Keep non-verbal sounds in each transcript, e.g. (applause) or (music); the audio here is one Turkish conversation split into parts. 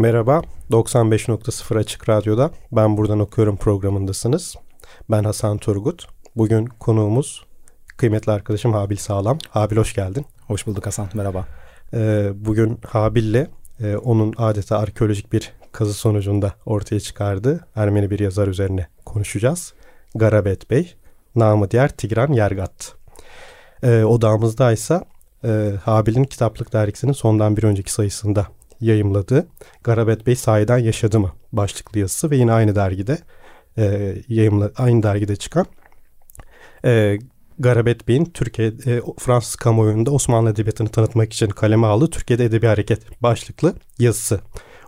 Merhaba, 95.0 Açık Radyo'da Ben Buradan Okuyorum programındasınız. Ben Hasan Turgut. Bugün konuğumuz kıymetli arkadaşım Habil Sağlam. Habil hoş geldin. Hoş bulduk Hasan, merhaba. Ee, bugün Habil'le e, onun adeta arkeolojik bir kazı sonucunda ortaya çıkardığı Ermeni bir yazar üzerine konuşacağız. Garabet Bey, namı diğer Tigran Yergat. Ee, odağımızda ise e, Habil'in Kitaplık Dergisi'nin sondan bir önceki sayısında yayımladığı Garabet Bey sahiden yaşadı mı başlıklı yazısı ve yine aynı dergide e, yayımla, aynı dergide çıkan e, Garabet Bey'in Türkiye e, Fransız kamuoyunda Osmanlı Edebiyatı'nı tanıtmak için kaleme aldığı Türkiye'de Edebi Hareket başlıklı yazısı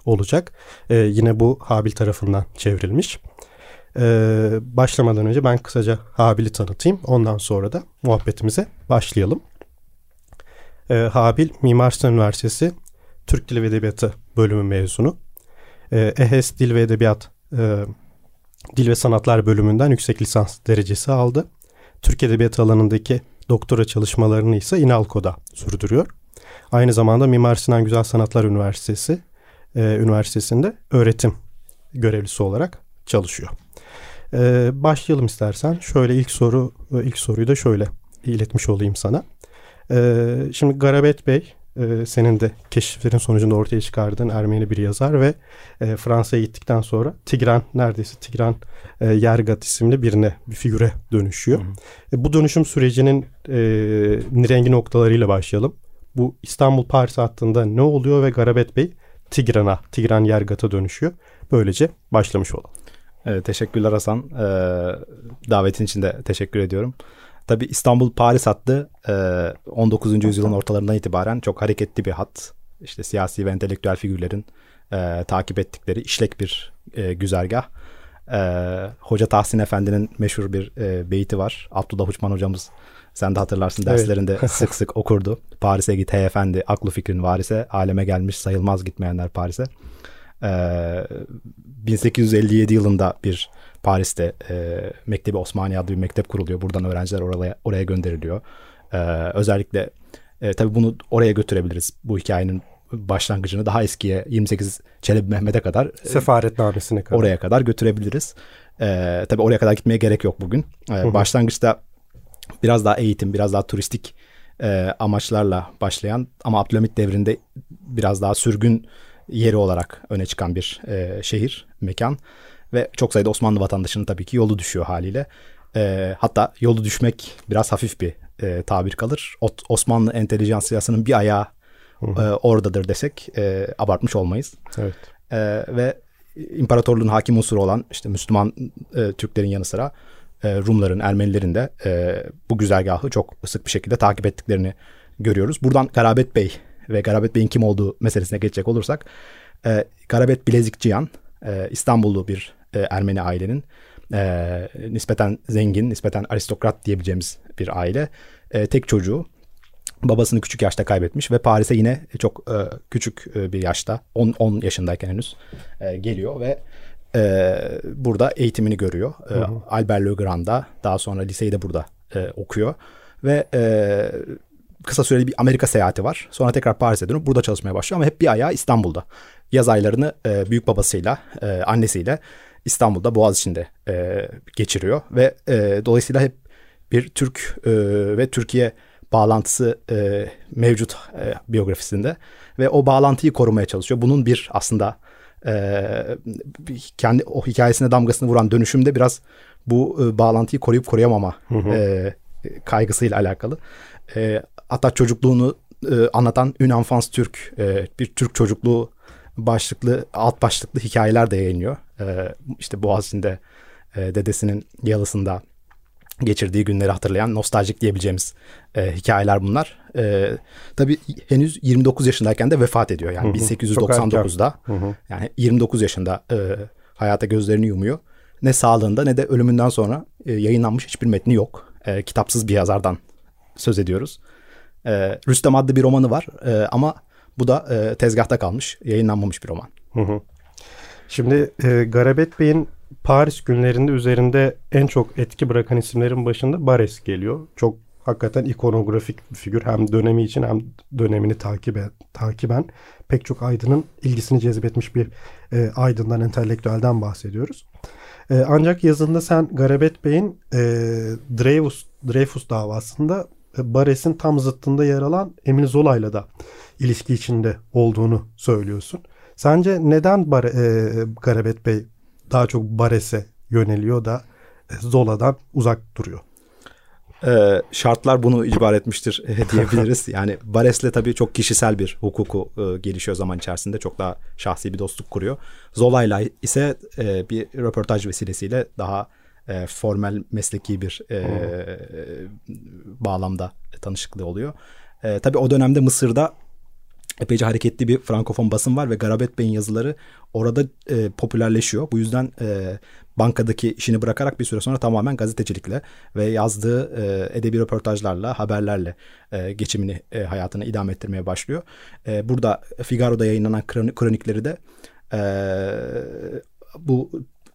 olacak. E, yine bu Habil tarafından çevrilmiş. E, başlamadan önce ben kısaca Habil'i tanıtayım. Ondan sonra da muhabbetimize başlayalım. E, Habil Mimar Sinan Üniversitesi Türk Dili ve Edebiyatı bölümü mezunu. E, EHES Dil ve Edebiyat e, Dil ve Sanatlar bölümünden yüksek lisans derecesi aldı. Türk Edebiyatı alanındaki doktora çalışmalarını ise İnalco'da sürdürüyor. Aynı zamanda Mimar Sinan Güzel Sanatlar Üniversitesi e, Üniversitesi'nde öğretim görevlisi olarak çalışıyor. E, başlayalım istersen. Şöyle ilk soru ilk soruyu da şöyle iletmiş olayım sana. E, şimdi Garabet Bey e, senin de keşiflerin sonucunda ortaya çıkardığın Ermeni bir yazar ve e, Fransa'ya gittikten sonra Tigran neredeyse Tigran e, Yergat isimli birine bir figüre dönüşüyor. Hı hı. E, bu dönüşüm sürecinin e, rengi noktalarıyla başlayalım. Bu İstanbul Paris hattında ne oluyor ve Garabet Bey Tigran'a, Tigran Yergat'a dönüşüyor. Böylece başlamış olalım. Evet, teşekkürler Hasan. Ee, davetin için de teşekkür ediyorum. Tabi İstanbul-Paris hattı 19. yüzyılın ortalarından itibaren çok hareketli bir hat. İşte siyasi ve entelektüel figürlerin e, takip ettikleri işlek bir e, güzergah. E, Hoca Tahsin Efendi'nin meşhur bir e, beyti var. Abdullah Uçman hocamız sen de hatırlarsın derslerinde evet. (laughs) sık sık okurdu. Paris'e git hey efendi aklı fikrin varise aleme gelmiş sayılmaz gitmeyenler Paris'e. E, 1857 yılında bir Paris'te e, Mektebi Osmaniye adlı bir mektep kuruluyor. Buradan öğrenciler oraya, oraya gönderiliyor. E, özellikle e, tabii bunu oraya götürebiliriz. Bu hikayenin başlangıcını daha eskiye 28 Çelebi Mehmet'e kadar e, sefaretnamesine kadar oraya kadar götürebilir. E, tabii oraya kadar gitmeye gerek yok bugün. E, başlangıçta biraz daha eğitim, biraz daha turistik e, amaçlarla başlayan ama Abdülhamit devrinde biraz daha sürgün yeri olarak öne çıkan bir e, şehir, mekan. Ve çok sayıda Osmanlı vatandaşının tabii ki yolu düşüyor haliyle. E, hatta yolu düşmek biraz hafif bir e, tabir kalır. O, Osmanlı entelijansiyasının bir ayağı e, oradadır desek e, abartmış olmayız. Evet. E, ve imparatorluğun hakim unsuru olan işte Müslüman e, Türklerin yanı sıra e, Rumların, Ermenilerin de e, bu güzergahı çok sık bir şekilde takip ettiklerini görüyoruz. Buradan Garabet Bey ve Garabet Bey'in kim olduğu meselesine geçecek olursak e, Garabet Bilezikçiyan e, İstanbullu bir e, Ermeni ailenin e, nispeten zengin, nispeten aristokrat diyebileceğimiz bir aile. E, tek çocuğu babasını küçük yaşta kaybetmiş ve Paris'e yine çok e, küçük e, bir yaşta 10 10 yaşındayken henüz e, geliyor ve e, burada eğitimini görüyor. E, hı hı. Albert Le Grand'da daha sonra liseyi de burada e, okuyor ve e, kısa süreli bir Amerika seyahati var. Sonra tekrar Paris'e dönüp burada çalışmaya başlıyor ama hep bir ayağı İstanbul'da. Yaz aylarını e, büyük babasıyla, e, annesiyle İstanbul'da Boğaziçi'nde e, geçiriyor ve e, dolayısıyla hep bir Türk e, ve Türkiye bağlantısı e, mevcut e, biyografisinde ve o bağlantıyı korumaya çalışıyor. Bunun bir aslında e, kendi o hikayesine damgasını vuran dönüşümde biraz bu e, bağlantıyı koruyup koruyamama hı hı. E, kaygısıyla alakalı. E, hatta çocukluğunu e, anlatan Ün Enfans Türk e, bir Türk çocukluğu başlıklı alt başlıklı hikayeler de yayınlıyor. E, işte Boğaziçi'nde e, dedesinin yalısında geçirdiği günleri hatırlayan nostaljik diyebileceğimiz e, hikayeler bunlar. E, tabii henüz 29 yaşındayken de vefat ediyor. Yani hı hı. 1899'da hı hı. yani 29 yaşında e, hayata gözlerini yumuyor. Ne sağlığında ne de ölümünden sonra e, yayınlanmış hiçbir metni yok. E, kitapsız bir yazardan söz ediyoruz. E, Rüstem adlı bir romanı var e, ama bu da e, tezgahta kalmış, yayınlanmamış bir roman. Hı hı. Şimdi e, Garabet Bey'in Paris günlerinde üzerinde en çok etki bırakan isimlerin başında Bares geliyor. Çok hakikaten ikonografik bir figür. Hem dönemi için hem dönemini takip et, takiben pek çok aydının ilgisini cezbetmiş bir e, aydından, entelektüelden bahsediyoruz. E, ancak yazında sen Garabet Bey'in e, Dreyfus, Dreyfus davasında e, Bares'in tam zıttında yer alan Emil Zola'yla da ilişki içinde olduğunu söylüyorsun. Sence neden Bar e, Garabet Bey daha çok Bares'e yöneliyor da e, Zola'dan uzak duruyor? Ee, şartlar bunu icbar etmiştir e, diyebiliriz. (laughs) Yani Bares'le tabii çok kişisel bir hukuku e, gelişiyor zaman içerisinde. Çok daha şahsi bir dostluk kuruyor. Zola'yla ise e, bir röportaj vesilesiyle daha e, formel mesleki bir e, bağlamda tanışıklığı oluyor. E, tabii o dönemde Mısır'da epeyce hareketli bir Frankofon basın var ve Garabet Bey'in yazıları orada e, popülerleşiyor. Bu yüzden e, bankadaki işini bırakarak bir süre sonra tamamen gazetecilikle ve yazdığı e, edebi röportajlarla, haberlerle e, geçimini, e, hayatını idame ettirmeye başlıyor. E, burada Figaro'da yayınlanan kronikleri de e, bu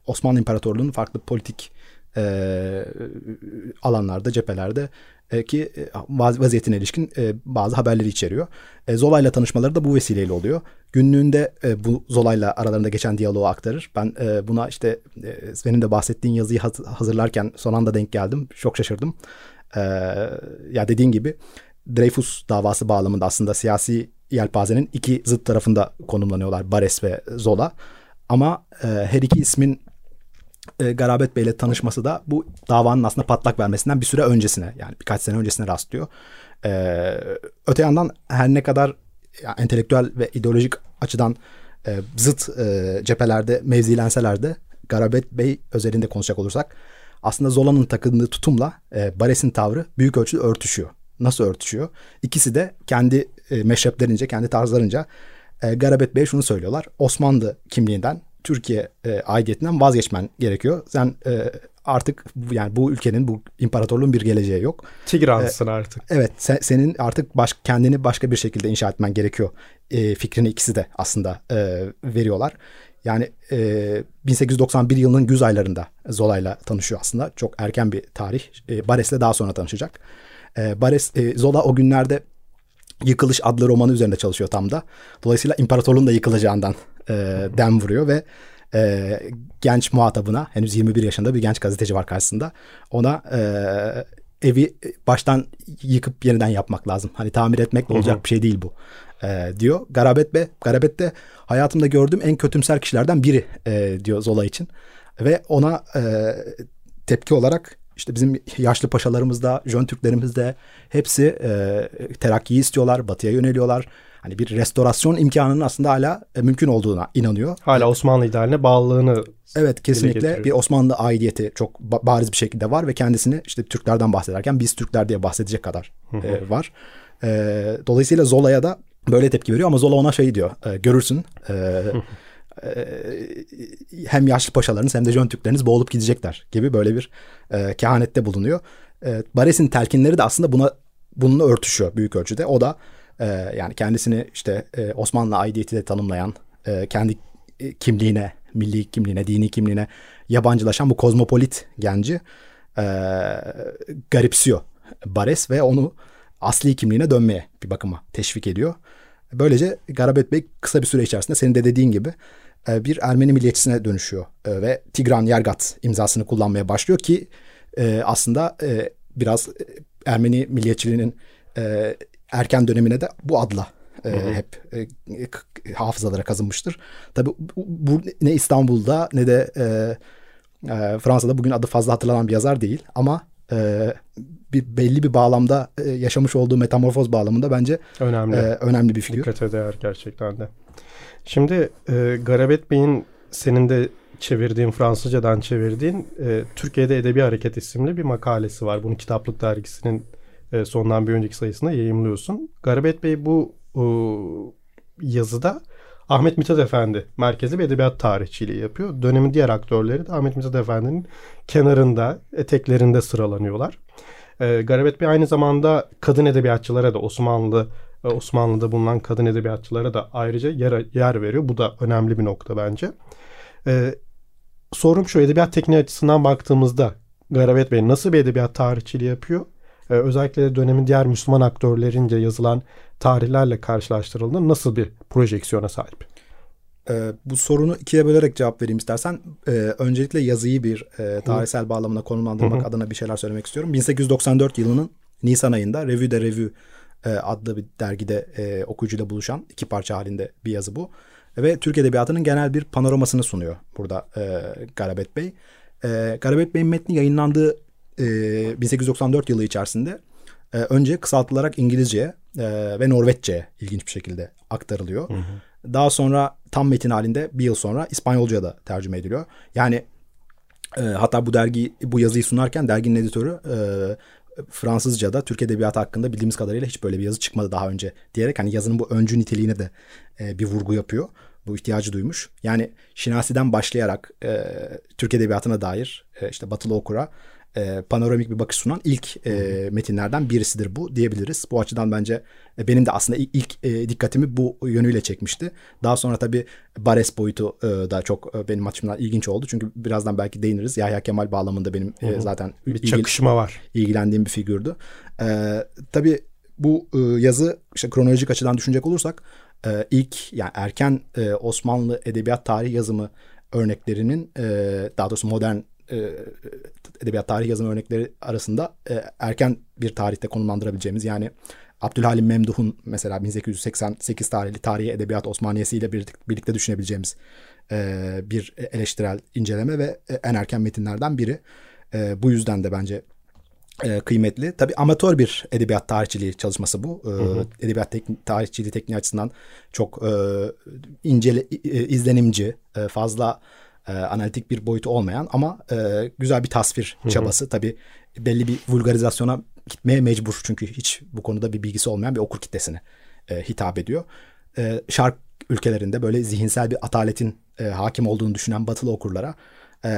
Osmanlı İmparatorluğu'nun farklı politik e, alanlarda, cephelerde e, ki e, vaziyetine ilişkin e, bazı haberleri içeriyor. E, Zola ile tanışmaları da bu vesileyle oluyor. Günlüğünde e, bu Zola ile aralarında geçen diyaloğu aktarır. Ben buna işte senin de bahsettiğin yazıyı hazırlarken son anda denk geldim. Çok şaşırdım. Ya dediğin gibi Dreyfus davası bağlamında aslında siyasi yelpazenin iki zıt tarafında konumlanıyorlar Bares ve Zola. Ama her iki ismin e, Garabet Bey ile tanışması da bu davanın aslında patlak vermesinden bir süre öncesine yani birkaç sene öncesine rastlıyor. E, öte yandan her ne kadar yani entelektüel ve ideolojik açıdan e, zıt e, cephelerde mevzilenseler de Garabet Bey özelinde konuşacak olursak aslında Zola'nın takındığı tutumla e, Bares'in tavrı büyük ölçüde örtüşüyor. Nasıl örtüşüyor? İkisi de kendi e, meşreplerince, kendi tarzlarınca e, Garabet Bey şunu söylüyorlar. Osmanlı kimliğinden Türkiye e, aidiyetinden vazgeçmen gerekiyor. Sen e, artık yani bu ülkenin bu imparatorluğun bir geleceği yok. Tigransın ee, artık. Evet sen, senin artık baş, kendini başka bir şekilde inşa etmen gerekiyor. E, fikrini ikisi de aslında e, veriyorlar. Yani e, 1891 yılının güz aylarında Zola'yla tanışıyor aslında. Çok erken bir tarih. E, Bares'le daha sonra tanışacak. E, Bares, e, Zola o günlerde Yıkılış adlı romanı üzerinde çalışıyor tam da. Dolayısıyla imparatorluğun da yıkılacağından e, dem vuruyor ve e, genç muhatabına henüz 21 yaşında bir genç gazeteci var karşısında. Ona e, evi baştan yıkıp yeniden yapmak lazım. Hani tamir etmekle olacak bir şey değil bu e, diyor. Garabet be, Garabet de hayatımda gördüğüm en kötümser kişilerden biri e, diyor Zola için. Ve ona e, tepki olarak işte bizim yaşlı paşalarımız da, Jön Türklerimiz de hepsi e, terakkiyi istiyorlar, batıya yöneliyorlar. Hani bir restorasyon imkanının aslında hala e, mümkün olduğuna inanıyor. Hala Osmanlı idealine bağlılığını Evet kesinlikle bir Osmanlı aidiyeti çok bariz bir şekilde var ve kendisini işte Türklerden bahsederken biz Türkler diye bahsedecek kadar e, var. E, dolayısıyla Zola'ya da böyle tepki veriyor ama Zola ona şey diyor e, görürsün e, hem yaşlı paşalarınız hem de Jön boğulup gidecekler gibi böyle bir e, kehanette bulunuyor. E, Bares'in telkinleri de aslında buna bununla örtüşüyor büyük ölçüde. O da e, yani kendisini işte e, Osmanlı aidiyeti de tanımlayan, e, kendi e, kimliğine, milli kimliğine, dini kimliğine yabancılaşan bu kozmopolit genci e, garipsiyor Bares ve onu asli kimliğine dönmeye bir bakıma teşvik ediyor. Böylece Garabet Bey kısa bir süre içerisinde senin de dediğin gibi bir Ermeni milliyetçisine dönüşüyor e, ve Tigran Yergat imzasını kullanmaya başlıyor ki e, aslında biraz Ermeni milliyetçiliğinin erken dönemine de bu adla hı hı. hep hafızalara kazınmıştır. Tabi bu ne İstanbul'da ne de Fransa'da bugün adı fazla hatırlanan bir yazar değil ama bir belli bir bağlamda yaşamış olduğu metamorfoz bağlamında bence önemli önemli bir figür. Dikkate değer gerçekten de. Şimdi e, Garabet Bey'in senin de çevirdiğin Fransızcadan çevirdiğin e, Türkiye'de Edebi Hareket isimli bir makalesi var. Bunu Kitaplık Dergisi'nin e, sondan bir önceki sayısında yayımlıyorsun. Garabet Bey bu e, yazıda Ahmet Mithat Efendi merkezi bir edebiyat tarihçiliği yapıyor. Dönemin diğer aktörleri de Ahmet Mithat Efendi'nin kenarında, eteklerinde sıralanıyorlar. E, Garabet Bey aynı zamanda kadın edebiyatçılara da Osmanlı Osmanlı'da bulunan kadın edebiyatçılara da ayrıca yer, yer veriyor. Bu da önemli bir nokta bence. E, sorum şu edebiyat tekniği açısından baktığımızda Garabet Bey nasıl bir edebiyat tarihçiliği yapıyor? Ee, özellikle de dönemin diğer Müslüman aktörlerince yazılan tarihlerle karşılaştırıldığında nasıl bir projeksiyona sahip? Ee, bu sorunu ikiye bölerek cevap vereyim istersen. Ee, öncelikle yazıyı bir e, tarihsel bağlamına konumlandırmak adına bir şeyler söylemek istiyorum. 1894 yılının Nisan ayında Revue de Revue e, adlı bir dergide e, okuyucuyla buluşan iki parça halinde bir yazı bu. Ve Türk Edebiyatı'nın genel bir panoramasını sunuyor burada e, Garabet Bey. E, Garabet Bey'in metni yayınlandığı e, 1894 yılı içerisinde e, önce kısaltılarak İngilizce e, ve Norveççe ilginç bir şekilde aktarılıyor. Hı hı. Daha sonra tam metin halinde bir yıl sonra İspanyolca da tercüme ediliyor. Yani e, hatta bu dergi bu yazıyı sunarken derginin editörü e, Fransızca'da Türk Edebiyatı hakkında bildiğimiz kadarıyla hiç böyle bir yazı çıkmadı daha önce diyerek hani yazının bu öncü niteliğine de e, bir vurgu yapıyor. Bu ihtiyacı duymuş. Yani Şinasi'den başlayarak e, Türk Edebiyatı'na dair e, işte Batılı okura e, panoramik bir bakış sunan ilk e, metinlerden birisidir bu diyebiliriz. Bu açıdan bence e, benim de aslında ilk, e, dikkatimi bu yönüyle çekmişti. Daha sonra tabii Bares boyutu e, da çok e, benim açımdan ilginç oldu. Çünkü birazdan belki değiniriz. Yahya Kemal bağlamında benim e, zaten bir ilgil, çakışma var. İlgilendiğim bir figürdü. E, tabii bu e, yazı işte kronolojik açıdan düşünecek olursak e, ilk yani erken e, Osmanlı edebiyat tarihi yazımı örneklerinin e, daha doğrusu modern e, edebiyat tarih yazım örnekleri arasında e, erken bir tarihte konumlandırabileceğimiz yani Abdülhalim Memduh'un mesela 1888 tarihli Tarihi Edebiyat Osmaniyesi ile birlikte düşünebileceğimiz e, bir eleştirel inceleme ve e, en erken metinlerden biri. E, bu yüzden de bence e, kıymetli. Tabi amatör bir edebiyat tarihçiliği çalışması bu. E, hı hı. Edebiyat tek, tarihçiliği tekniği açısından çok e, ince, e, izlenimci, e, fazla e, analitik bir boyutu olmayan ama e, güzel bir tasvir Hı-hı. çabası. Tabii belli bir vulgarizasyona gitmeye mecbur çünkü hiç bu konuda bir bilgisi olmayan bir okur kitlesine e, hitap ediyor. E, şark ülkelerinde böyle zihinsel bir ataletin e, hakim olduğunu düşünen batılı okurlara e,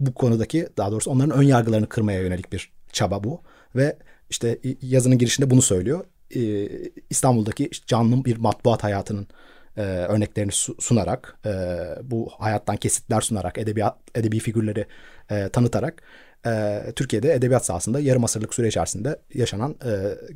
bu konudaki daha doğrusu onların ön yargılarını kırmaya yönelik bir çaba bu ve işte yazının girişinde bunu söylüyor. E, İstanbul'daki canlı bir matbuat hayatının e, örneklerini sunarak, e, bu hayattan kesitler sunarak, edebiyat edebi figürleri e, tanıtarak e, Türkiye'de edebiyat sahasında yarım asırlık süre içerisinde yaşanan e,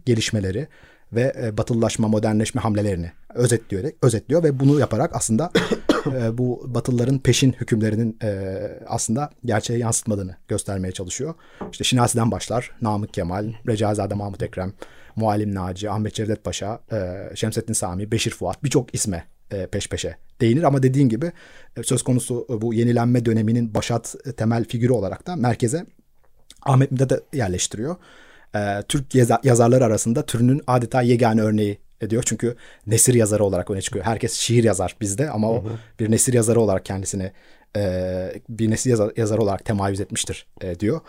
gelişmeleri ve e, batılılaşma, modernleşme hamlelerini özetliyor, özetliyor ve bunu yaparak aslında (coughs) e, bu batılıların peşin hükümlerinin e, aslında gerçeğe yansıtmadığını göstermeye çalışıyor. İşte Şinasi'den başlar, Namık Kemal, Recaizade Mahmut Ekrem, Muallim Naci, Ahmet Cevdet Paşa, e, Şemsettin Sami, Beşir Fuat birçok isme e, peş peşe değinir ama dediğin gibi e, söz konusu bu yenilenme döneminin başat e, temel figürü olarak da merkeze Ahmet Mithat'ı yerleştiriyor. Türk yazarlar arasında türünün adeta yegane örneği ediyor. Çünkü nesir yazarı olarak öne çıkıyor. Herkes şiir yazar bizde ama o hı hı. bir nesir yazarı olarak kendisini bir nesir yazar, yazarı olarak temayüz etmiştir diyor.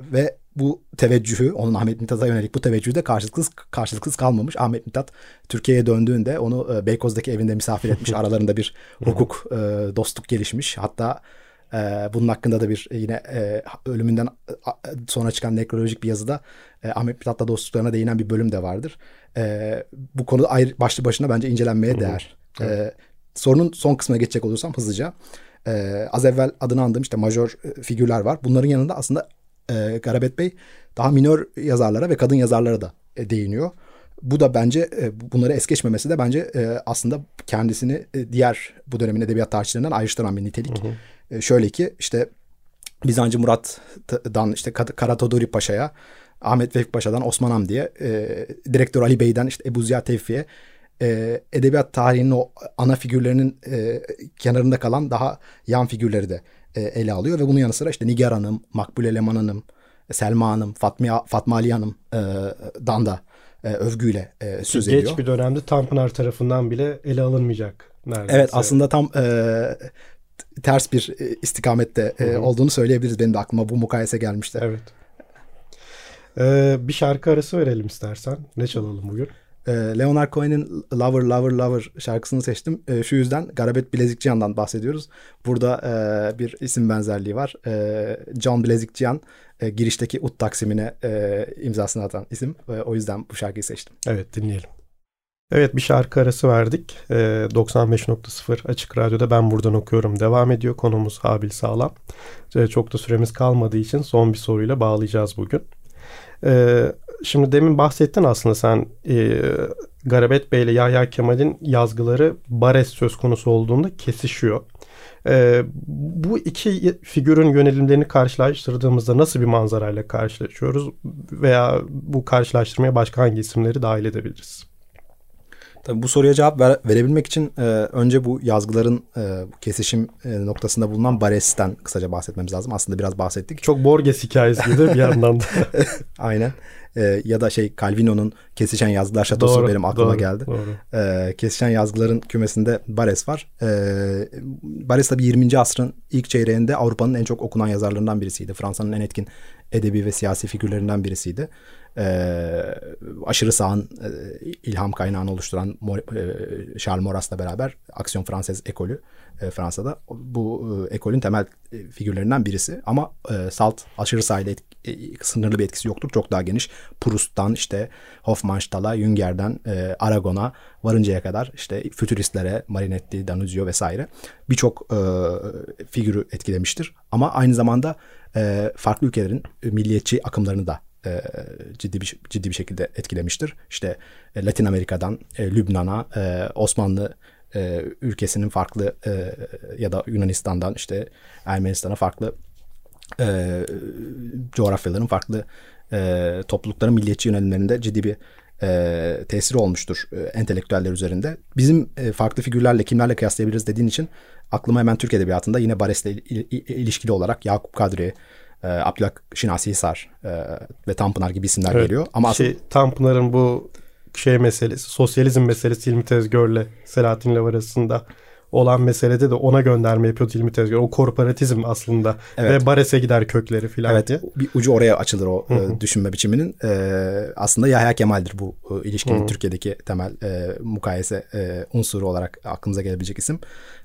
ve bu teveccühü, onun Ahmet Mithat'a yönelik bu teveccühü de karşılıksız, karşılıksız kalmamış. Ahmet Mithat Türkiye'ye döndüğünde onu e, Beykoz'daki evinde misafir etmiş. (laughs) Aralarında bir hukuk, e, dostluk gelişmiş. Hatta e, bunun hakkında da bir yine e, ölümünden sonra çıkan nekrolojik bir yazıda e, Ahmet Mithat'la dostluklarına değinen bir bölüm de vardır. E, bu konu ayrı, başlı başına bence incelenmeye değer. E, sorunun son kısmına geçecek olursam hızlıca. Az evvel adını andığım işte majör figürler var. Bunların yanında aslında e, Garabet Bey daha minör yazarlara ve kadın yazarlara da e, değiniyor. Bu da bence e, bunları es geçmemesi de bence e, aslında kendisini e, diğer bu dönemin edebiyat tarihçilerinden ayrıştıran bir nitelik. Hı hı. E, şöyle ki işte Bizancı Murat'dan işte Karatodori Paşa'ya Ahmet Vefik Paşa'dan Osman Hamdi'ye e, direktör Ali Bey'den işte Ebu Ziya Tevfik'e e, edebiyat tarihinin o ana figürlerinin e, kenarında kalan daha yan figürleri de ele alıyor ve bunun yanı sıra işte Nigar Hanım, Makbule Leman Hanım, Selma Hanım, Fatma, Fatma Ali Hanım e, dan da e, övgüyle e, söz Geç ediyor. Geç bir dönemde Tanpınar tarafından bile ele alınmayacak neredeyse. Evet aslında tam e, ters bir e, istikamette e, olduğunu söyleyebiliriz. Benim de aklıma bu mukayese gelmişti. Evet. Ee, bir şarkı arası verelim istersen. Ne çalalım bugün? Ee, Leonard Cohen'in Lover Lover Lover şarkısını seçtim. Ee, şu yüzden Garabet Bilezikçiyan'dan bahsediyoruz. Burada e, bir isim benzerliği var. John Bilezikçiyan e, girişteki ut taksimine e, imzasını atan isim. O yüzden bu şarkıyı seçtim. Evet dinleyelim. Evet bir şarkı arası verdik. E, 95.0 Açık Radyo'da Ben Buradan Okuyorum devam ediyor. Konumuz Habil Sağlam. Çok da süremiz kalmadığı için son bir soruyla bağlayacağız bugün. E, şimdi demin bahsettin aslında sen e, Garabet Bey ile Yahya Kemal'in yazgıları Bares söz konusu olduğunda kesişiyor. E, bu iki figürün yönelimlerini karşılaştırdığımızda nasıl bir manzarayla karşılaşıyoruz veya bu karşılaştırmaya başka hangi isimleri dahil edebiliriz? Tabii bu soruya cevap ver, verebilmek için e, önce bu yazgıların e, kesişim e, noktasında bulunan Bares'ten kısaca bahsetmemiz lazım. Aslında biraz bahsettik. Çok Borges hikayesi gibi bir yandan da. (laughs) Aynen. E, ya da şey Calvino'nun Kesişen Yazgılar Şatosu doğru, benim aklıma doğru, geldi. Doğru. E, Kesişen Yazgıların kümesinde Bares var. E, Bares tabii 20. asrın ilk çeyreğinde Avrupa'nın en çok okunan yazarlarından birisiydi. Fransa'nın en etkin edebi ve siyasi figürlerinden birisiydi. E, aşırı sağın e, ilham kaynağını oluşturan Mor, e, Charles Maurras'la beraber Aksiyon Fransız ekolü e, Fransa'da. Bu e, ekolün temel e, figürlerinden birisi. Ama e, salt aşırı sağ ile e, sınırlı bir etkisi yoktur. Çok daha geniş. Proust'tan işte Hofmannsthal'a, Jünger'den e, Aragon'a varıncaya kadar işte fütüristlere, Marinetti, Danuzio vesaire birçok e, figürü etkilemiştir. Ama aynı zamanda e, farklı ülkelerin milliyetçi akımlarını da e, ciddi bir ciddi bir şekilde etkilemiştir. İşte e, Latin Amerika'dan e, Lübnan'a, e, Osmanlı e, ülkesinin farklı e, ya da Yunanistan'dan işte Ermenistan'a farklı e, coğrafyaların farklı e, toplulukların milliyetçi yönelimlerinde ciddi bir e, tesiri olmuştur e, entelektüeller üzerinde. Bizim e, farklı figürlerle kimlerle kıyaslayabiliriz dediğin için aklıma hemen Türk Edebiyatı'nda yine Bares'le ilişkili olarak Yakup Kadri, e, Abdülhak Şinasi Hisar e, ve Tanpınar gibi isimler evet, geliyor. Ama şey, asıl... Tanpınar'ın bu şey meselesi, sosyalizm meselesi İlmi Tezgör'le Selahattin arasında olan meselede de ona gönderme yapıyordu İlmi Tezgör. O korporatizm aslında evet. ve Bares'e gider kökleri filan evet, diye. Bir ucu oraya açılır o Hı-hı. E, düşünme biçiminin. Ee, aslında Yahya Kemal'dir bu e, ilişkinin Hı-hı. Türkiye'deki temel e, mukayese e, unsuru olarak aklımıza gelebilecek isim.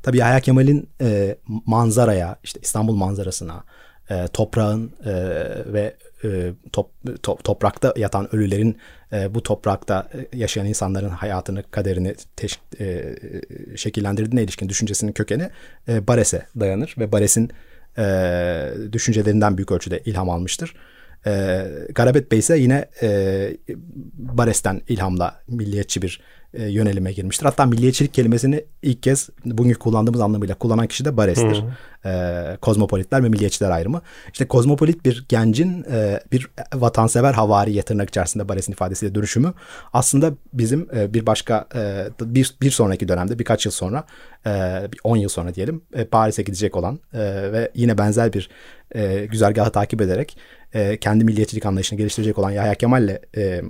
Tabii Yahya Kemal'in e, manzaraya, işte İstanbul manzarasına, e, toprağın e, ve e, top, top, toprakta yatan ölülerin e, bu toprakta e, yaşayan insanların hayatını, kaderini teş, e, şekillendirdiğine ilişkin düşüncesinin kökeni e, Bares'e dayanır ve Bares'in e, düşüncelerinden büyük ölçüde ilham almıştır. E, Garabet Bey ise yine e, Bares'ten ilhamla milliyetçi bir e, yönelime girmiştir. Hatta milliyetçilik kelimesini ilk kez bugün kullandığımız anlamıyla kullanan kişi de Bares'tir. E, kozmopolitler ve milliyetçiler ayrımı. İşte kozmopolit bir gencin e, bir vatansever havari tırnak içerisinde Bares'in ifadesiyle dönüşümü aslında bizim e, bir başka e, bir, bir sonraki dönemde birkaç yıl sonra e, 10 yıl sonra diyelim e, Paris'e gidecek olan e, ve yine benzer bir e, güzergahı takip ederek e, kendi milliyetçilik anlayışını geliştirecek olan Yahya Kemal'le e, e,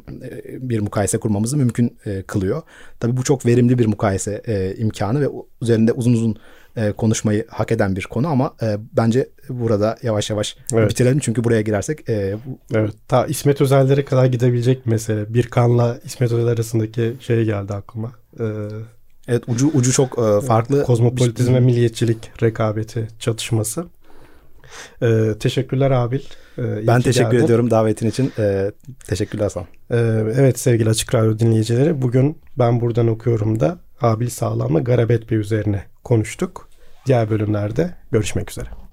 bir mukayese kurmamızı mümkün e, kılıyor. Tabii bu çok verimli bir mukayese e, imkanı ve üzerinde uzun uzun e, konuşmayı hak eden bir konu ama e, bence burada yavaş yavaş evet. bitirelim çünkü buraya girersek e, bu... evet ta İsmet Özel'lere kadar gidebilecek mesele bir kanla İsmet Özel arasındaki şey geldi aklıma. Ee, evet ucu ucu çok e, farklı. Kozmopolitizm ve milliyetçilik rekabeti çatışması. Ee, teşekkürler Abil. Ee, ben teşekkür geldin. ediyorum davetin için. Ee, teşekkürler Hasan. Ee, evet sevgili Açık Radyo dinleyicileri. Bugün ben buradan okuyorum da Abil Sağlam'la Garabet Bey üzerine konuştuk. Diğer bölümlerde görüşmek üzere.